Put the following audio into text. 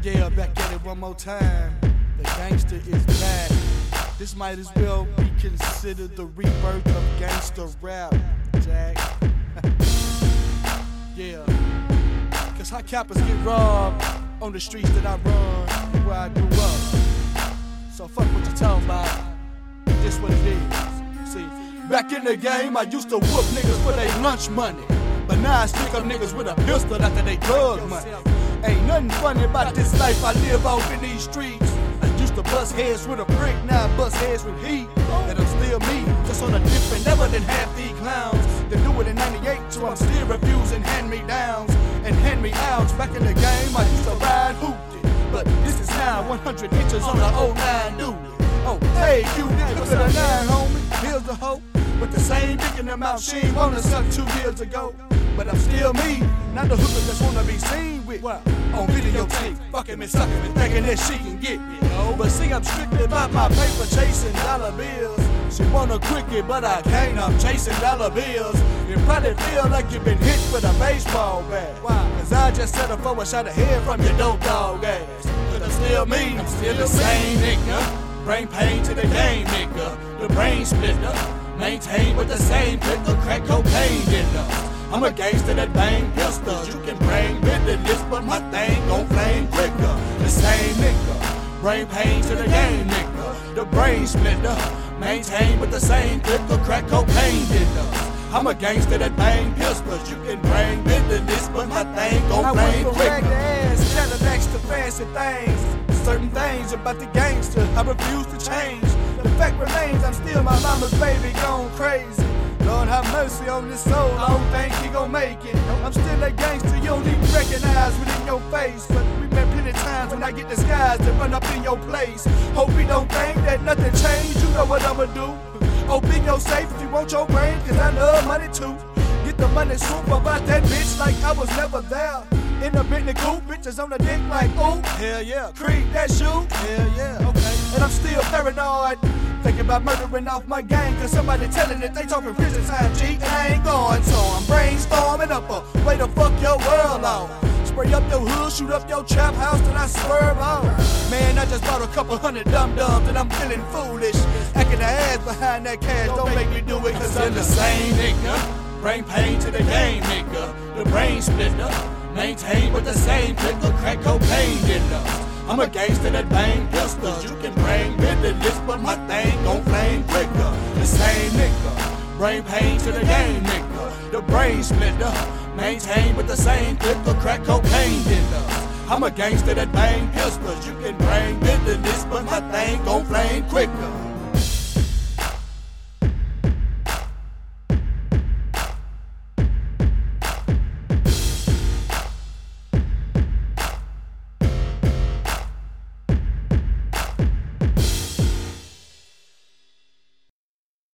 Yeah, back at it one more time. The gangster is back. This might as well be considered the rebirth of gangster rap, Jack. yeah. Cause hot cappers get robbed on the streets that I run where I grew up. So fuck what you talking about. This what it is. See, back in the game, I used to whoop niggas for their lunch money. But now I stick up niggas with a pistol after they drug money. Ain't nothing funny about this life I live off in these streets. I used to bust heads with a brick, now I bust heads with heat. And I'm still me, just on a different level than half these clowns. They do it in 98, so I'm still refusing hand me downs and hand me outs. Back in the game, I used to ride hooped it. But this is now 100 inches on the 09 dude. Oh, hey, you niggas to the nine, homie. Here's the hoe. With the same dick in her mouth, she ain't wanna suck two years ago. But I'm still me, not the hooker that's wanna be seen with. What? On videotape, fucking me, sucking me, thinking that she can get me. No. But see, I'm strictly about my paper, chasing dollar bills. She want a quickie, but I can't, I'm chasing dollar bills. You probably feel like you've been hit with a baseball bat. Why? Cause I just settled for a shot of head from your dope dog ass. Cause I'm still me, I'm still the same nigga. Bring pain to the game, nigga. The brain splitter. Maintain with the same click of crack cocaine dealer. I'm a gangster that bang pistols. You can bring business, but my thing gon' flame quicker. The same nigga. Bring pain to the game, nigga. The brain splitter. Maintain with the same click of crack cocaine dealer. I'm a gangster that bang pistols. You can bring business, but my thing gon' flame quicker. Ass, Cadillacs to fancy things. Certain things about the gangster, I refuse to change. The fact remains, I'm still my mama's baby, gone crazy. Lord have mercy on this soul, I don't think he gon' make it. I'm still a gangster, you don't even recognize within your face. But we met plenty times when I get disguised and run up in your place. Hope you don't think that nothing changed, you know what I'ma do. Open your safe if you want your brain, cause I love money too. Get the money, swoop about that bitch like I was never there. In the Bentley coupe, bitches on the dick like ooh, hell yeah. Creep that shoe, hell yeah, okay. And I'm still paranoid. Thinking about murdering off my gang, cause somebody telling it they talking prison time, G, and I ain't going. So I'm brainstorming up a way to fuck your world off. Spray up your hood, shoot up your trap house, then I swerve off. Man, I just bought a couple hundred dum dums and I'm feeling foolish. Acting the ass behind that cash, don't make me do it, cause I'm the same nigga. Bring pain to the game, nigga. The brain splitter. Maintain with the same click of crack cocaine dealer. I'm a gangster that bang pistols. You can bring business, but my thing gon' flame quicker. The same nigga. Bring pain to the game, nigga. The brain splitter. Maintain with the same click of crack cocaine dealer. I'm a gangster that bang pistols. You can bring business, but